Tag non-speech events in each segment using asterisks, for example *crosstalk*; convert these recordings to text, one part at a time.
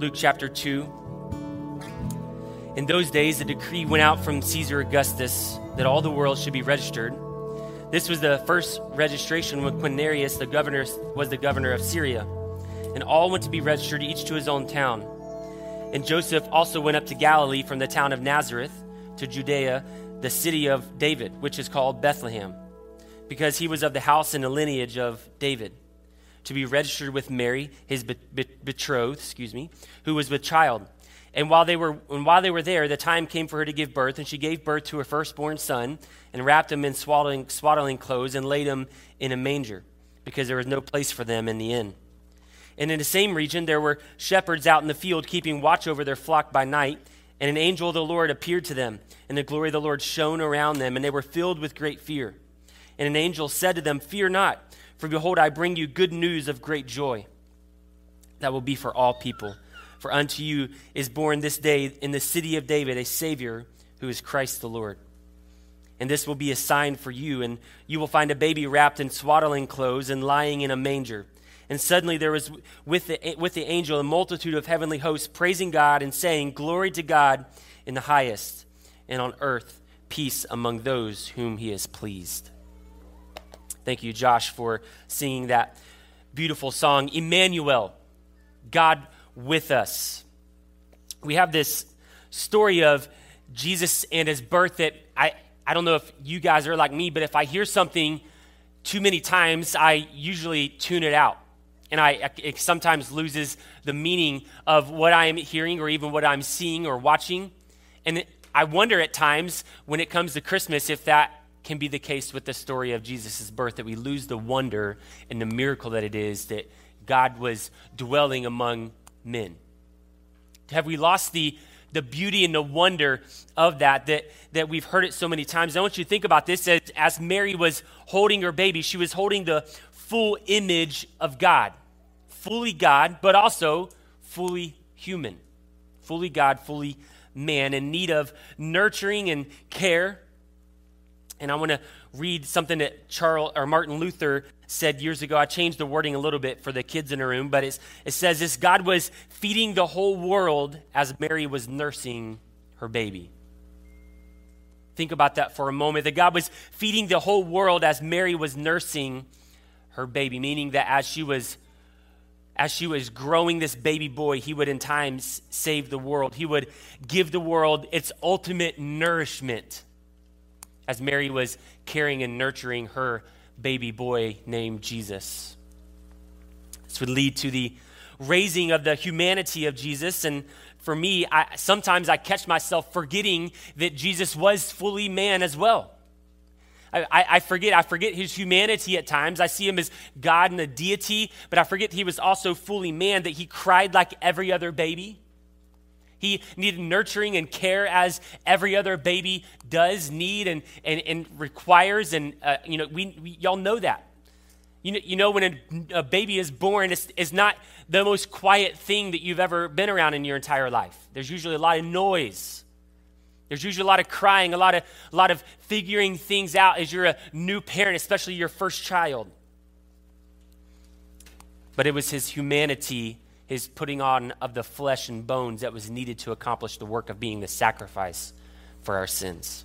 Luke chapter 2. In those days, a decree went out from Caesar Augustus that all the world should be registered. This was the first registration when Quirinius, the governor, was the governor of Syria. And all went to be registered, each to his own town. And Joseph also went up to Galilee from the town of Nazareth to Judea, the city of David, which is called Bethlehem, because he was of the house and the lineage of David, to be registered with Mary, his betrothed, excuse me, who was with child. And while they were and while they were there, the time came for her to give birth, and she gave birth to her firstborn son, and wrapped him in swaddling, swaddling clothes, and laid him in a manger, because there was no place for them in the inn. And in the same region there were shepherds out in the field, keeping watch over their flock by night. And an angel of the Lord appeared to them, and the glory of the Lord shone around them, and they were filled with great fear. And an angel said to them, Fear not, for behold, I bring you good news of great joy that will be for all people. For unto you is born this day in the city of David a Savior who is Christ the Lord. And this will be a sign for you, and you will find a baby wrapped in swaddling clothes and lying in a manger. And suddenly there was with the, with the angel a multitude of heavenly hosts praising God and saying, Glory to God in the highest, and on earth peace among those whom he has pleased. Thank you, Josh, for singing that beautiful song, Emmanuel, God with us. We have this story of Jesus and his birth that I, I don't know if you guys are like me, but if I hear something too many times, I usually tune it out. And I, it sometimes loses the meaning of what I am hearing or even what I'm seeing or watching. And I wonder at times when it comes to Christmas if that can be the case with the story of Jesus' birth, that we lose the wonder and the miracle that it is that God was dwelling among men? Have we lost the, the beauty and the wonder of that, that, that we've heard it so many times? I want you to think about this as, as Mary was holding her baby, she was holding the full image of God. Fully God, but also fully human. Fully God, fully man, in need of nurturing and care. And I want to read something that Charles or Martin Luther said years ago. I changed the wording a little bit for the kids in the room, but it says this God was feeding the whole world as Mary was nursing her baby. Think about that for a moment. That God was feeding the whole world as Mary was nursing her baby, meaning that as she was as she was growing this baby boy, he would in times save the world. He would give the world its ultimate nourishment as Mary was caring and nurturing her baby boy named Jesus. This would lead to the raising of the humanity of Jesus. And for me, I, sometimes I catch myself forgetting that Jesus was fully man as well. I, I, forget, I forget his humanity at times. I see him as God and a deity, but I forget he was also fully man, that he cried like every other baby. He needed nurturing and care as every other baby does need and, and, and requires. And, uh, you know, we, we, y'all know that. You know, you know when a, a baby is born, it's, it's not the most quiet thing that you've ever been around in your entire life. There's usually a lot of noise. There's usually a lot of crying, a lot of, a lot of figuring things out as you're a new parent, especially your first child. But it was his humanity his putting on of the flesh and bones that was needed to accomplish the work of being the sacrifice for our sins.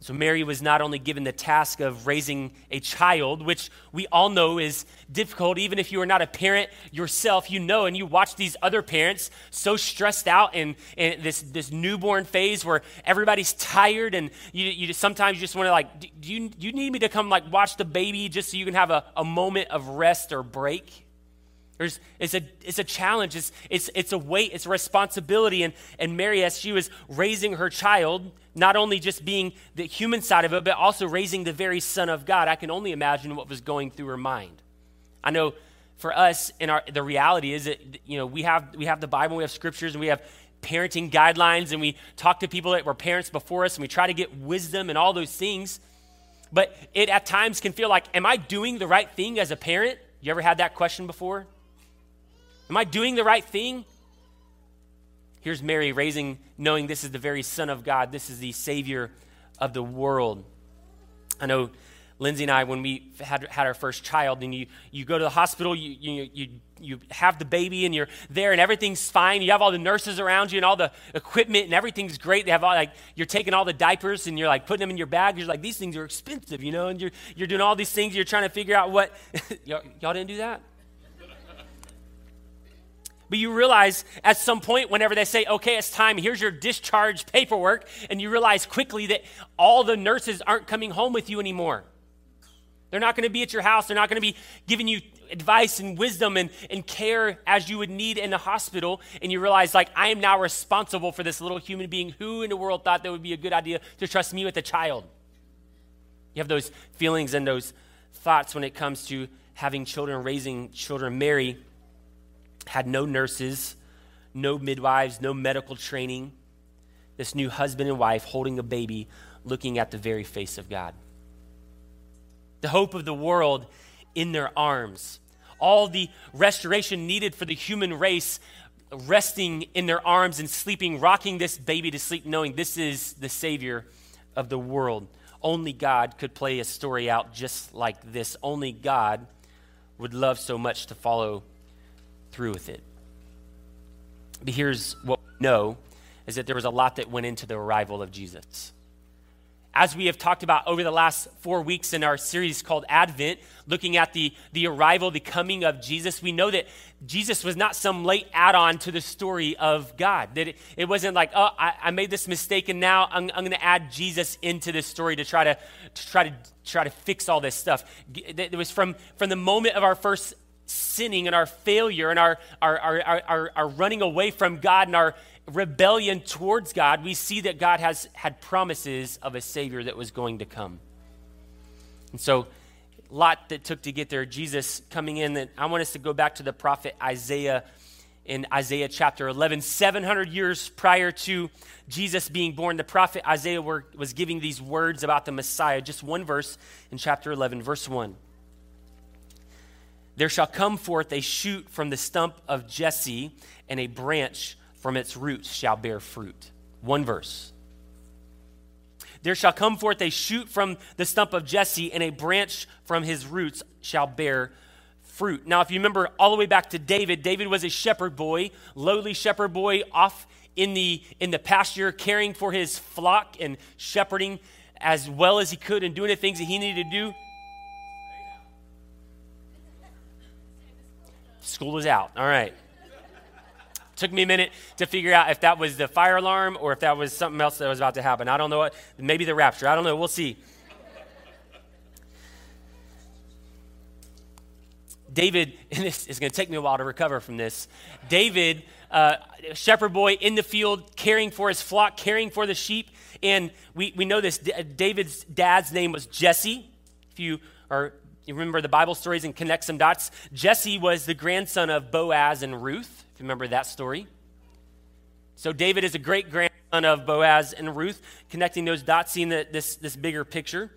So, Mary was not only given the task of raising a child, which we all know is difficult, even if you are not a parent yourself, you know, and you watch these other parents so stressed out in, in this, this newborn phase where everybody's tired, and you, you sometimes you just want to, like, do you, do you need me to come, like, watch the baby just so you can have a, a moment of rest or break? There's, it's, a, it's a challenge, it's, it's, it's a weight, it's a responsibility. And, and Mary, as she was raising her child, not only just being the human side of it, but also raising the very Son of God, I can only imagine what was going through her mind. I know for us, in our, the reality is that you know, we, have, we have the Bible, we have scriptures, and we have parenting guidelines, and we talk to people that were parents before us, and we try to get wisdom and all those things. But it at times can feel like, am I doing the right thing as a parent? You ever had that question before? Am I doing the right thing? Here's Mary raising, knowing this is the very Son of God. This is the Savior of the world. I know Lindsay and I, when we had, had our first child, and you, you go to the hospital, you, you, you, you have the baby, and you're there, and everything's fine. You have all the nurses around you, and all the equipment, and everything's great. They have all, like, you're taking all the diapers, and you're like putting them in your bag. You're like, these things are expensive, you know, and you're, you're doing all these things. You're trying to figure out what. *laughs* y'all, y'all didn't do that? But you realize at some point, whenever they say, okay, it's time, here's your discharge paperwork, and you realize quickly that all the nurses aren't coming home with you anymore. They're not going to be at your house. They're not going to be giving you advice and wisdom and, and care as you would need in the hospital. And you realize, like, I am now responsible for this little human being. Who in the world thought that would be a good idea to trust me with a child? You have those feelings and those thoughts when it comes to having children, raising children. Mary had no nurses, no midwives, no medical training. This new husband and wife holding a baby, looking at the very face of God. The hope of the world in their arms. All the restoration needed for the human race resting in their arms and sleeping, rocking this baby to sleep, knowing this is the Savior of the world. Only God could play a story out just like this. Only God would love so much to follow through with it. But here's what we know is that there was a lot that went into the arrival of Jesus. As we have talked about over the last four weeks in our series called Advent, looking at the, the arrival, the coming of Jesus, we know that Jesus was not some late add on to the story of God. That it, it wasn't like, oh, I, I, made this mistake and now I'm, I'm going to add Jesus into this story to try to, to, try to, try to fix all this stuff. It was from, from the moment of our first sinning and our failure and our, our, our, our, our running away from God and our rebellion towards God, we see that God has had promises of a Savior that was going to come. And so, a lot that took to get there. Jesus coming in, that I want us to go back to the prophet Isaiah in Isaiah chapter 11. 700 years prior to Jesus being born, the prophet Isaiah were, was giving these words about the Messiah. Just one verse in chapter 11, verse 1. There shall come forth a shoot from the stump of Jesse, and a branch from its roots shall bear fruit. One verse. There shall come forth a shoot from the stump of Jesse, and a branch from his roots shall bear fruit. Now, if you remember all the way back to David, David was a shepherd boy, lowly shepherd boy, off in the, in the pasture, caring for his flock and shepherding as well as he could and doing the things that he needed to do. School is out. All right. Took me a minute to figure out if that was the fire alarm or if that was something else that was about to happen. I don't know what. Maybe the rapture. I don't know. We'll see. David, *laughs* and this is going to take me a while to recover from this. David, uh, shepherd boy in the field, caring for his flock, caring for the sheep. And we, we know this. David's dad's name was Jesse. If you are you remember the Bible stories and connect some dots? Jesse was the grandson of Boaz and Ruth, if you remember that story. So David is a great grandson of Boaz and Ruth, connecting those dots, seeing the, this, this bigger picture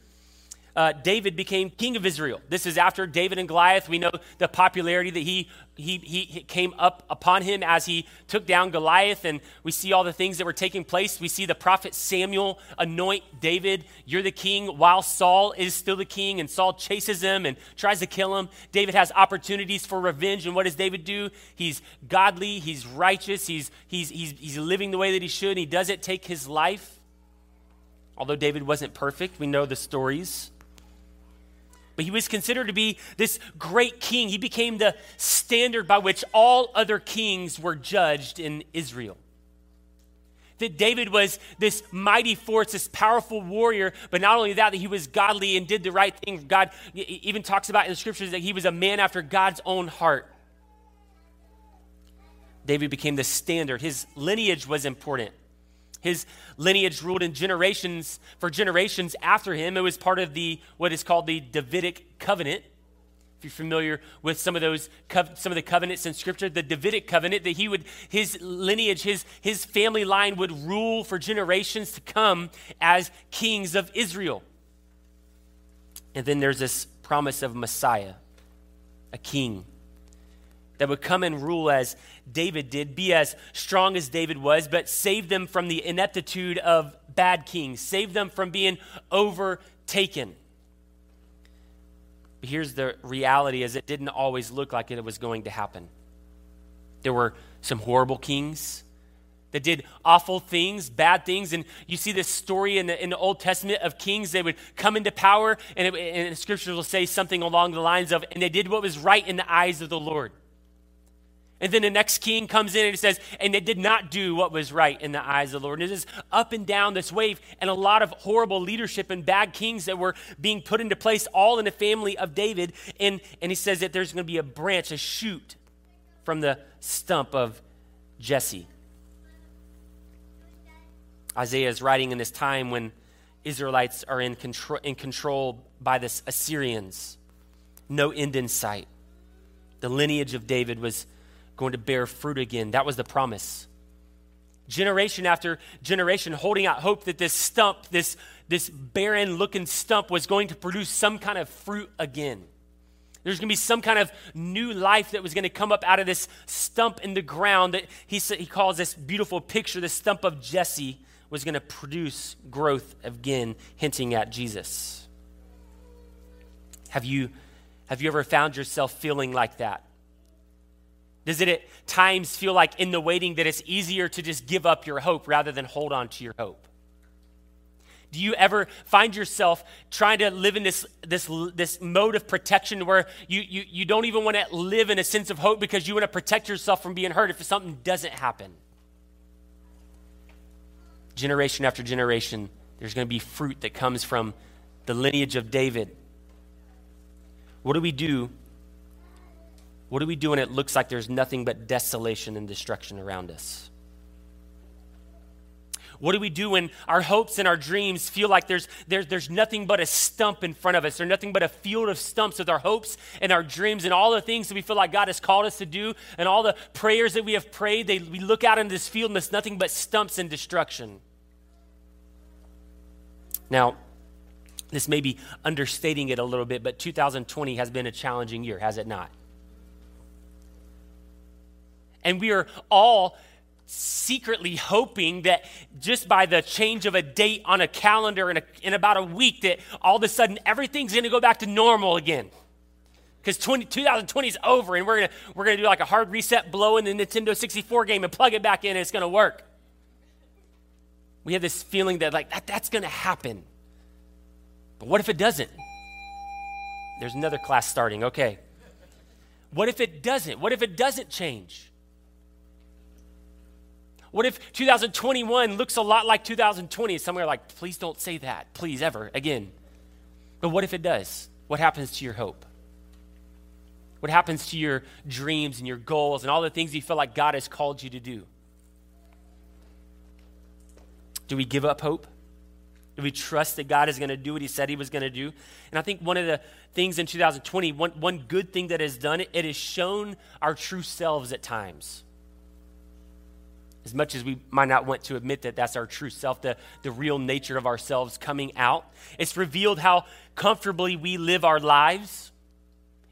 uh, David became king of Israel. This is after David and Goliath. We know the popularity that he, he, he came up upon him as he took down Goliath, and we see all the things that were taking place. We see the prophet Samuel anoint David, You're the king, while Saul is still the king, and Saul chases him and tries to kill him. David has opportunities for revenge, and what does David do? He's godly, he's righteous, he's, he's, he's, he's living the way that he should, and he doesn't take his life. Although David wasn't perfect, we know the stories. But he was considered to be this great king. He became the standard by which all other kings were judged in Israel. That David was this mighty force, this powerful warrior, but not only that, that he was godly and did the right thing. God even talks about in the scriptures that he was a man after God's own heart. David became the standard. His lineage was important. His lineage ruled in generations for generations after him. It was part of the what is called the Davidic covenant. If you're familiar with some of those some of the covenants in scripture, the Davidic covenant that he would his lineage, his his family line would rule for generations to come as kings of Israel. And then there's this promise of Messiah, a king that would come and rule as David did, be as strong as David was, but save them from the ineptitude of bad kings, save them from being overtaken. But here's the reality is it didn't always look like it was going to happen. There were some horrible kings that did awful things, bad things. And you see this story in the, in the Old Testament of kings. They would come into power, and, it, and the scriptures will say something along the lines of, and they did what was right in the eyes of the Lord. And then the next king comes in and says, and they did not do what was right in the eyes of the Lord. And it is up and down this wave, and a lot of horrible leadership and bad kings that were being put into place, all in the family of David. And, and he says that there's going to be a branch, a shoot from the stump of Jesse. Isaiah is writing in this time when Israelites are in control, in control by the Assyrians. No end in sight. The lineage of David was going to bear fruit again. That was the promise. Generation after generation holding out hope that this stump, this, this barren looking stump, was going to produce some kind of fruit again. There's going to be some kind of new life that was going to come up out of this stump in the ground that he, he calls this beautiful picture, the stump of Jesse was going to produce growth again, hinting at Jesus. Have you, have you ever found yourself feeling like that? Does it at times feel like in the waiting that it's easier to just give up your hope rather than hold on to your hope? Do you ever find yourself trying to live in this, this, this mode of protection where you, you, you don't even want to live in a sense of hope because you want to protect yourself from being hurt if something doesn't happen? Generation after generation, there's going to be fruit that comes from the lineage of David. What do we do what do we do when it looks like there's nothing but desolation and destruction around us? What do we do when our hopes and our dreams feel like there's, there's, there's nothing but a stump in front of us? There's nothing but a field of stumps with our hopes and our dreams and all the things that we feel like God has called us to do and all the prayers that we have prayed. They, we look out into this field and it's nothing but stumps and destruction. Now, this may be understating it a little bit, but 2020 has been a challenging year, has it not? And we are all secretly hoping that just by the change of a date on a calendar in, a, in about a week that all of a sudden everything's going to go back to normal again. Because 2020 is over and we're going we're gonna do like a hard reset blow in the nintendo 64 game and plug it back in and it's going to work. We have this feeling that like that, that's going to happen. But what if it doesn't? There's another class starting okay. What if it doesn't? What if it doesn't change what if 2021 looks a lot like 2020? Some are like, please don't say that, please, ever again. But what if it does? What happens to your hope? What happens to your dreams and your goals and all the things you feel like God has called you to do? Do we give up hope? Do we trust that God is going to do what He said He was going to do? And I think one of the things in 2020, one, one good thing that has done it, it has shown our true selves at times as much as we might not want to admit that that's our true self, the, the real nature of ourselves coming out. It's revealed how comfortably we live our lives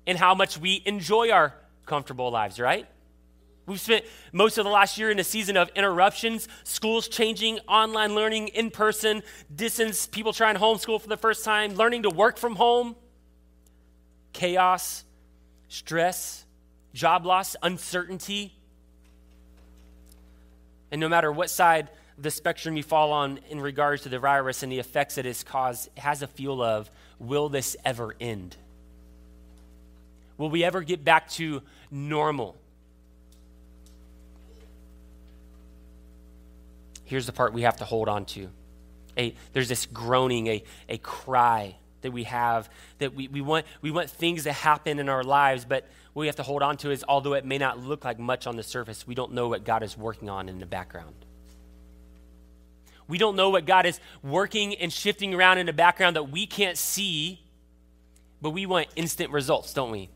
and how much we enjoy our comfortable lives, right? We've spent most of the last year in a season of interruptions, schools changing, online learning, in person, distance, people trying homeschool for the first time, learning to work from home, chaos, stress, job loss, uncertainty and no matter what side the spectrum you fall on in regards to the virus and the effects it has caused, it has a feel of will this ever end? Will we ever get back to normal? Here's the part we have to hold on to. A, there's this groaning, a, a cry that we have that we, we, want, we want things to happen in our lives, but we have to hold on to is although it may not look like much on the surface, we don't know what God is working on in the background. We don't know what God is working and shifting around in the background that we can't see, but we want instant results, don't we?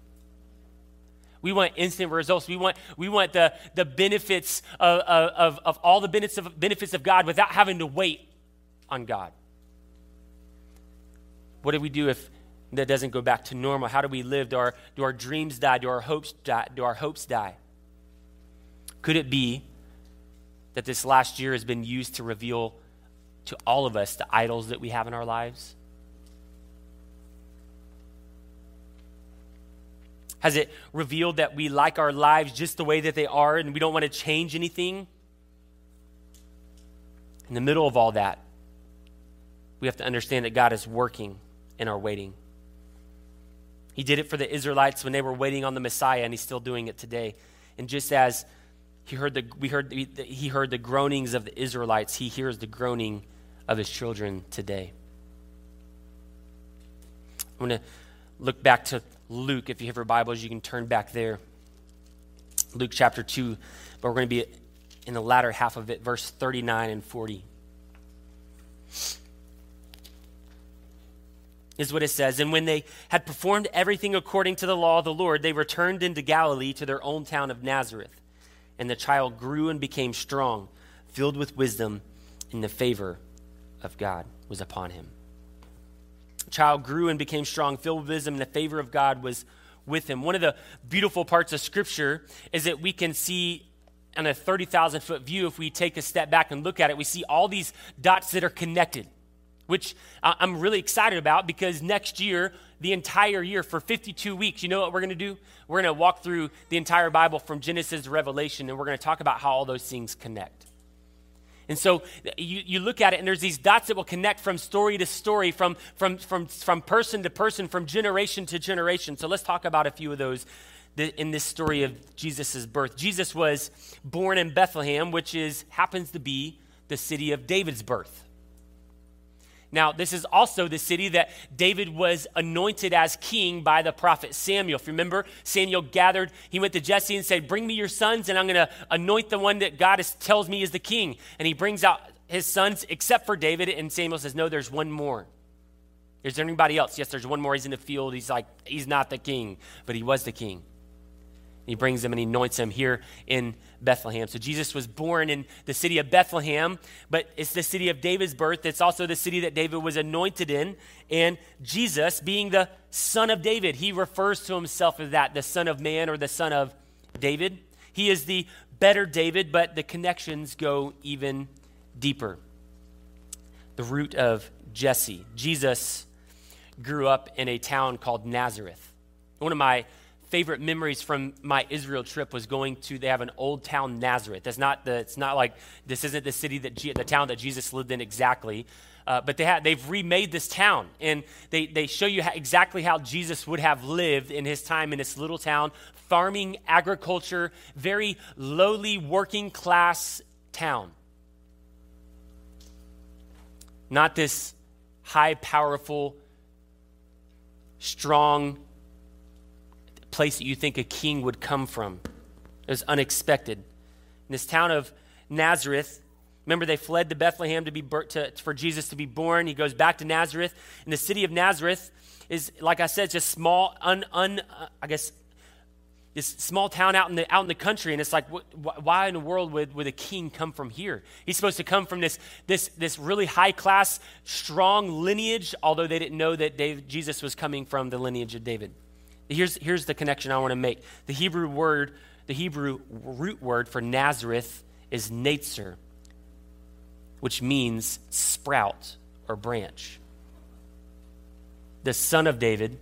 We want instant results. We want, we want the, the benefits of, of, of all the benefits of, benefits of God without having to wait on God. What do we do if that doesn't go back to normal? How do we live? Do our, do our dreams die? Do our hopes die? Do our hopes die? Could it be that this last year has been used to reveal to all of us the idols that we have in our lives? Has it revealed that we like our lives just the way that they are and we don't want to change anything? In the middle of all that, we have to understand that God is working in our waiting. He did it for the Israelites when they were waiting on the Messiah, and He's still doing it today. And just as he heard the, we heard, he heard the groanings of the Israelites, He hears the groaning of His children today. I'm going to look back to Luke. If you have your Bibles, you can turn back there. Luke chapter 2, but we're going to be in the latter half of it, verse 39 and 40. Is what it says. And when they had performed everything according to the law of the Lord, they returned into Galilee to their own town of Nazareth. And the child grew and became strong, filled with wisdom, and the favor of God was upon him. The child grew and became strong, filled with wisdom, and the favor of God was with him. One of the beautiful parts of Scripture is that we can see on a 30,000 foot view, if we take a step back and look at it, we see all these dots that are connected, which I'm really excited about because next year, the entire year, for 52 weeks, you know what we're going to do? We're going to walk through the entire Bible from Genesis to Revelation, and we're going to talk about how all those things connect. And so you, you look at it, and there's these dots that will connect from story to story, from, from, from, from person to person, from generation to generation. So let's talk about a few of those in this story of Jesus' birth. Jesus was born in Bethlehem, which is, happens to be the city of David's birth. Now, this is also the city that David was anointed as king by the prophet Samuel. If you remember, Samuel gathered, he went to Jesse and said, Bring me your sons, and I'm going to anoint the one that God is, tells me is the king. And he brings out his sons, except for David, and Samuel says, No, there's one more. Is there anybody else? Yes, there's one more. He's in the field. He's like, He's not the king, but he was the king. He brings him and he anoints him here in Bethlehem. So Jesus was born in the city of Bethlehem, but it's the city of David's birth. It's also the city that David was anointed in. And Jesus, being the son of David, he refers to himself as that, the son of man or the son of David. He is the better David, but the connections go even deeper. The root of Jesse. Jesus grew up in a town called Nazareth. One of my favorite memories from my Israel trip was going to they have an old town Nazareth. That's not the it's not like this isn't the city that the town that Jesus lived in exactly. Uh, but they have, they've remade this town and they, they show you how, exactly how Jesus would have lived in his time in this little town, farming, agriculture, very lowly working class town. Not this high, powerful, strong place that you think a king would come from. It was unexpected. In this town of Nazareth, remember they fled to Bethlehem to be to, for Jesus to be born. He goes back to Nazareth. And the city of Nazareth is, like I said, just small, un, un uh, I guess, this small town out in the out in the country, and it's like, wh- why in the world would, would a king come from here? He's supposed to come from this this this really high class, strong lineage. Although they didn't know that David, Jesus was coming from the lineage of David. Here's, here's the connection I want to make. The Hebrew word, the Hebrew root word for Nazareth is Netzer, which means sprout or branch. The son of David,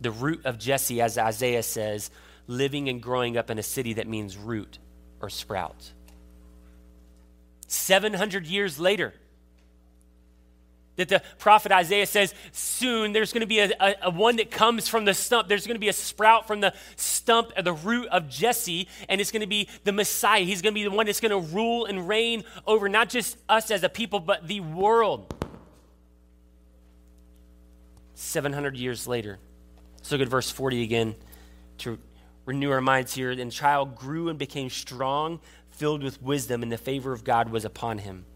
the root of Jesse, as Isaiah says, living and growing up in a city that means root or sprout. 700 years later, that the prophet Isaiah says, soon there's going to be a, a, a, one that comes from the stump. There's going to be a sprout from the stump, or the root of Jesse, and it's going to be the Messiah. He's going to be the one that's going to rule and reign over not just us as a people, but the world. 700 years later. Look at verse 40 again to renew our minds here. And child grew and became strong, filled with wisdom, and the favor of God was upon him.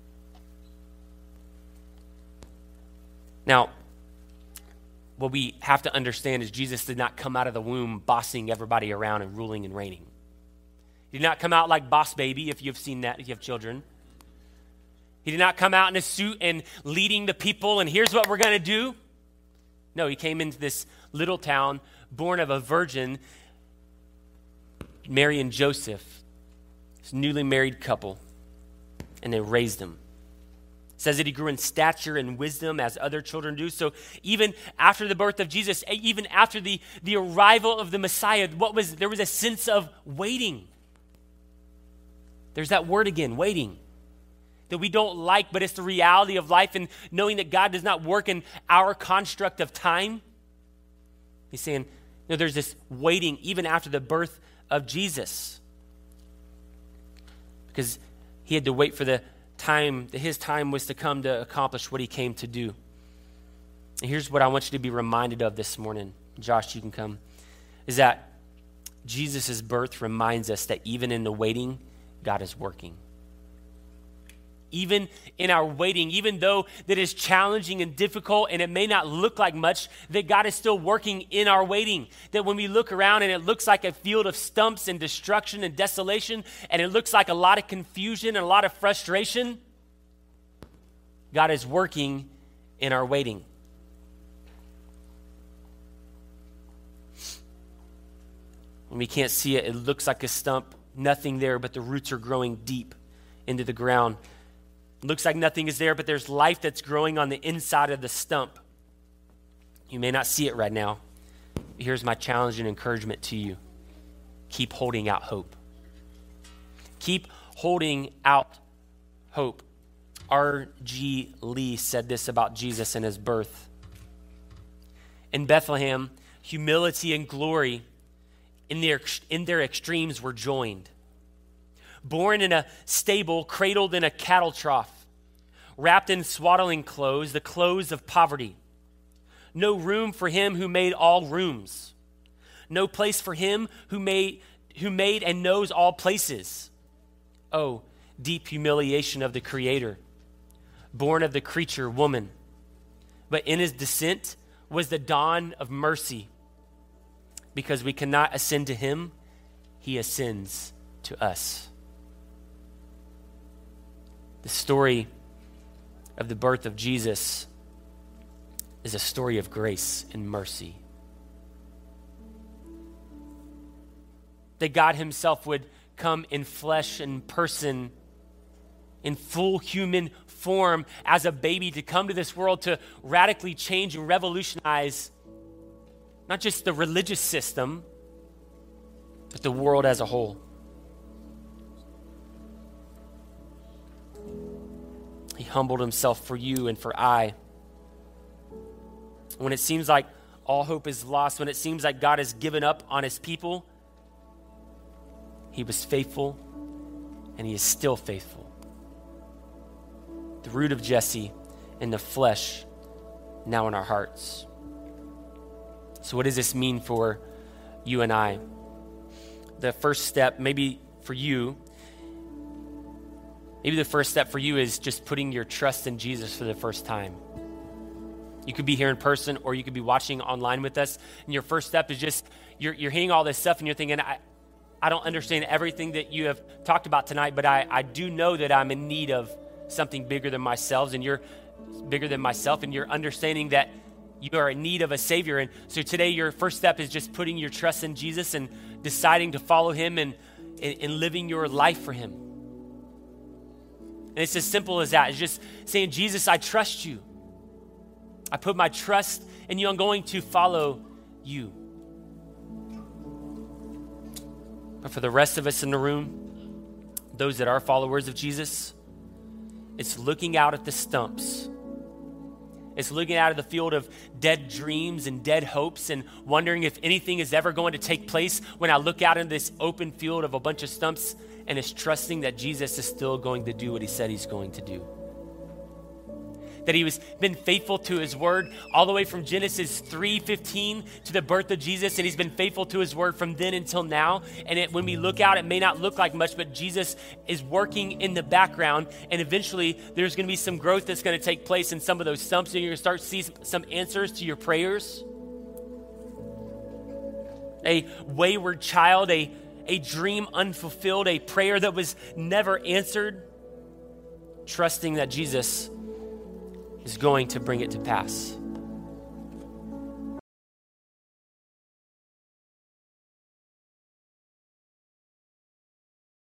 Now, what we have to understand is Jesus did not come out of the womb bossing everybody around and ruling and reigning. He did not come out like Boss Baby, if you've seen that, if you have children. He did not come out in a suit and leading the people, and here's what we're going to do. No, he came into this little town, born of a virgin, Mary and Joseph, this newly married couple, and they raised him. Says that he grew in stature and wisdom as other children do. So even after the birth of Jesus, eh, even after the, the arrival of the Messiah, what was there was a sense of waiting. There's that word again, waiting. That we don't like, but it's the reality of life and knowing that God does not work in our construct of time. He's saying, no, there's this waiting even after the birth of Jesus. Because he had to wait for the time, his time was to come to accomplish what he came to do. And here's what I want you to be reminded of this morning. Josh, you can come. Is that Jesus' birth reminds us that even in the waiting, God is working even in our waiting, even though that is challenging and difficult and it may not look like much, that God is still working in our waiting. That when we look around and it looks like a field of stumps and destruction and desolation, and it looks like a lot of confusion and a lot of frustration, God is working in our waiting. When we can't see it, it looks like a stump, nothing there, but the roots are growing deep into the ground. Looks like nothing is there, but there's life that's growing on the inside of the stump. You may not see it right now. Here's my challenge and encouragement to you keep holding out hope. Keep holding out hope. R.G. Lee said this about Jesus and his birth. In Bethlehem, humility and glory in their, in their extremes were joined born in a stable, cradled in a cattle trough, wrapped in swaddling clothes, the clothes of poverty. No room for him who made all rooms. No place for him who made, who made and knows all places. Oh, deep humiliation of the Creator, born of the creature, woman. But in his descent was the dawn of mercy. Because we cannot ascend to him, he ascends to us. The story of the birth of Jesus is a story of grace and mercy. That God Himself would come in flesh and person, in full human form, as a baby, to come to this world to radically change and revolutionize not just the religious system, but the world as a whole. Humbled himself for you and for I. When it seems like all hope is lost, when it seems like God has given up on his people, he was faithful and he is still faithful. The root of Jesse in the flesh, now in our hearts. So, what does this mean for you and I? The first step, maybe for you, Maybe the first step for you is just putting your trust in Jesus for the first time. You could be here in person or you could be watching online with us. And your first step is just you're, you're hearing all this stuff and you're thinking, I, I don't understand everything that you have talked about tonight, but I, I do know that I'm in need of something bigger than myself, and you're bigger than myself, and you're understanding that you are in need of a Savior. And so today, your first step is just putting your trust in Jesus and deciding to follow Him and, and, and living your life for Him. And it's as simple as that. It's just saying, Jesus, I trust you. I put my trust in you. I'm going to follow you. But for the rest of us in the room, those that are followers of Jesus, it's looking out at the stumps. It's looking out of the field of dead dreams and dead hopes and wondering if anything is ever going to take place when I look out in this open field of a bunch of stumps and is trusting that Jesus is still going to do what he said he's going to do. That he was been faithful to his word all the way from Genesis 3:15 to the birth of Jesus, and he's been faithful to his word from then until now. And it, when we look out, it may not look like much, but Jesus is working in the background, and eventually there's going to be some growth that's going to take place in some of those stumps, and you're going to start to see some answers to your prayers. A wayward child, a a dream unfulfilled, a prayer that was never answered, trusting that Jesus is going to bring it to pass.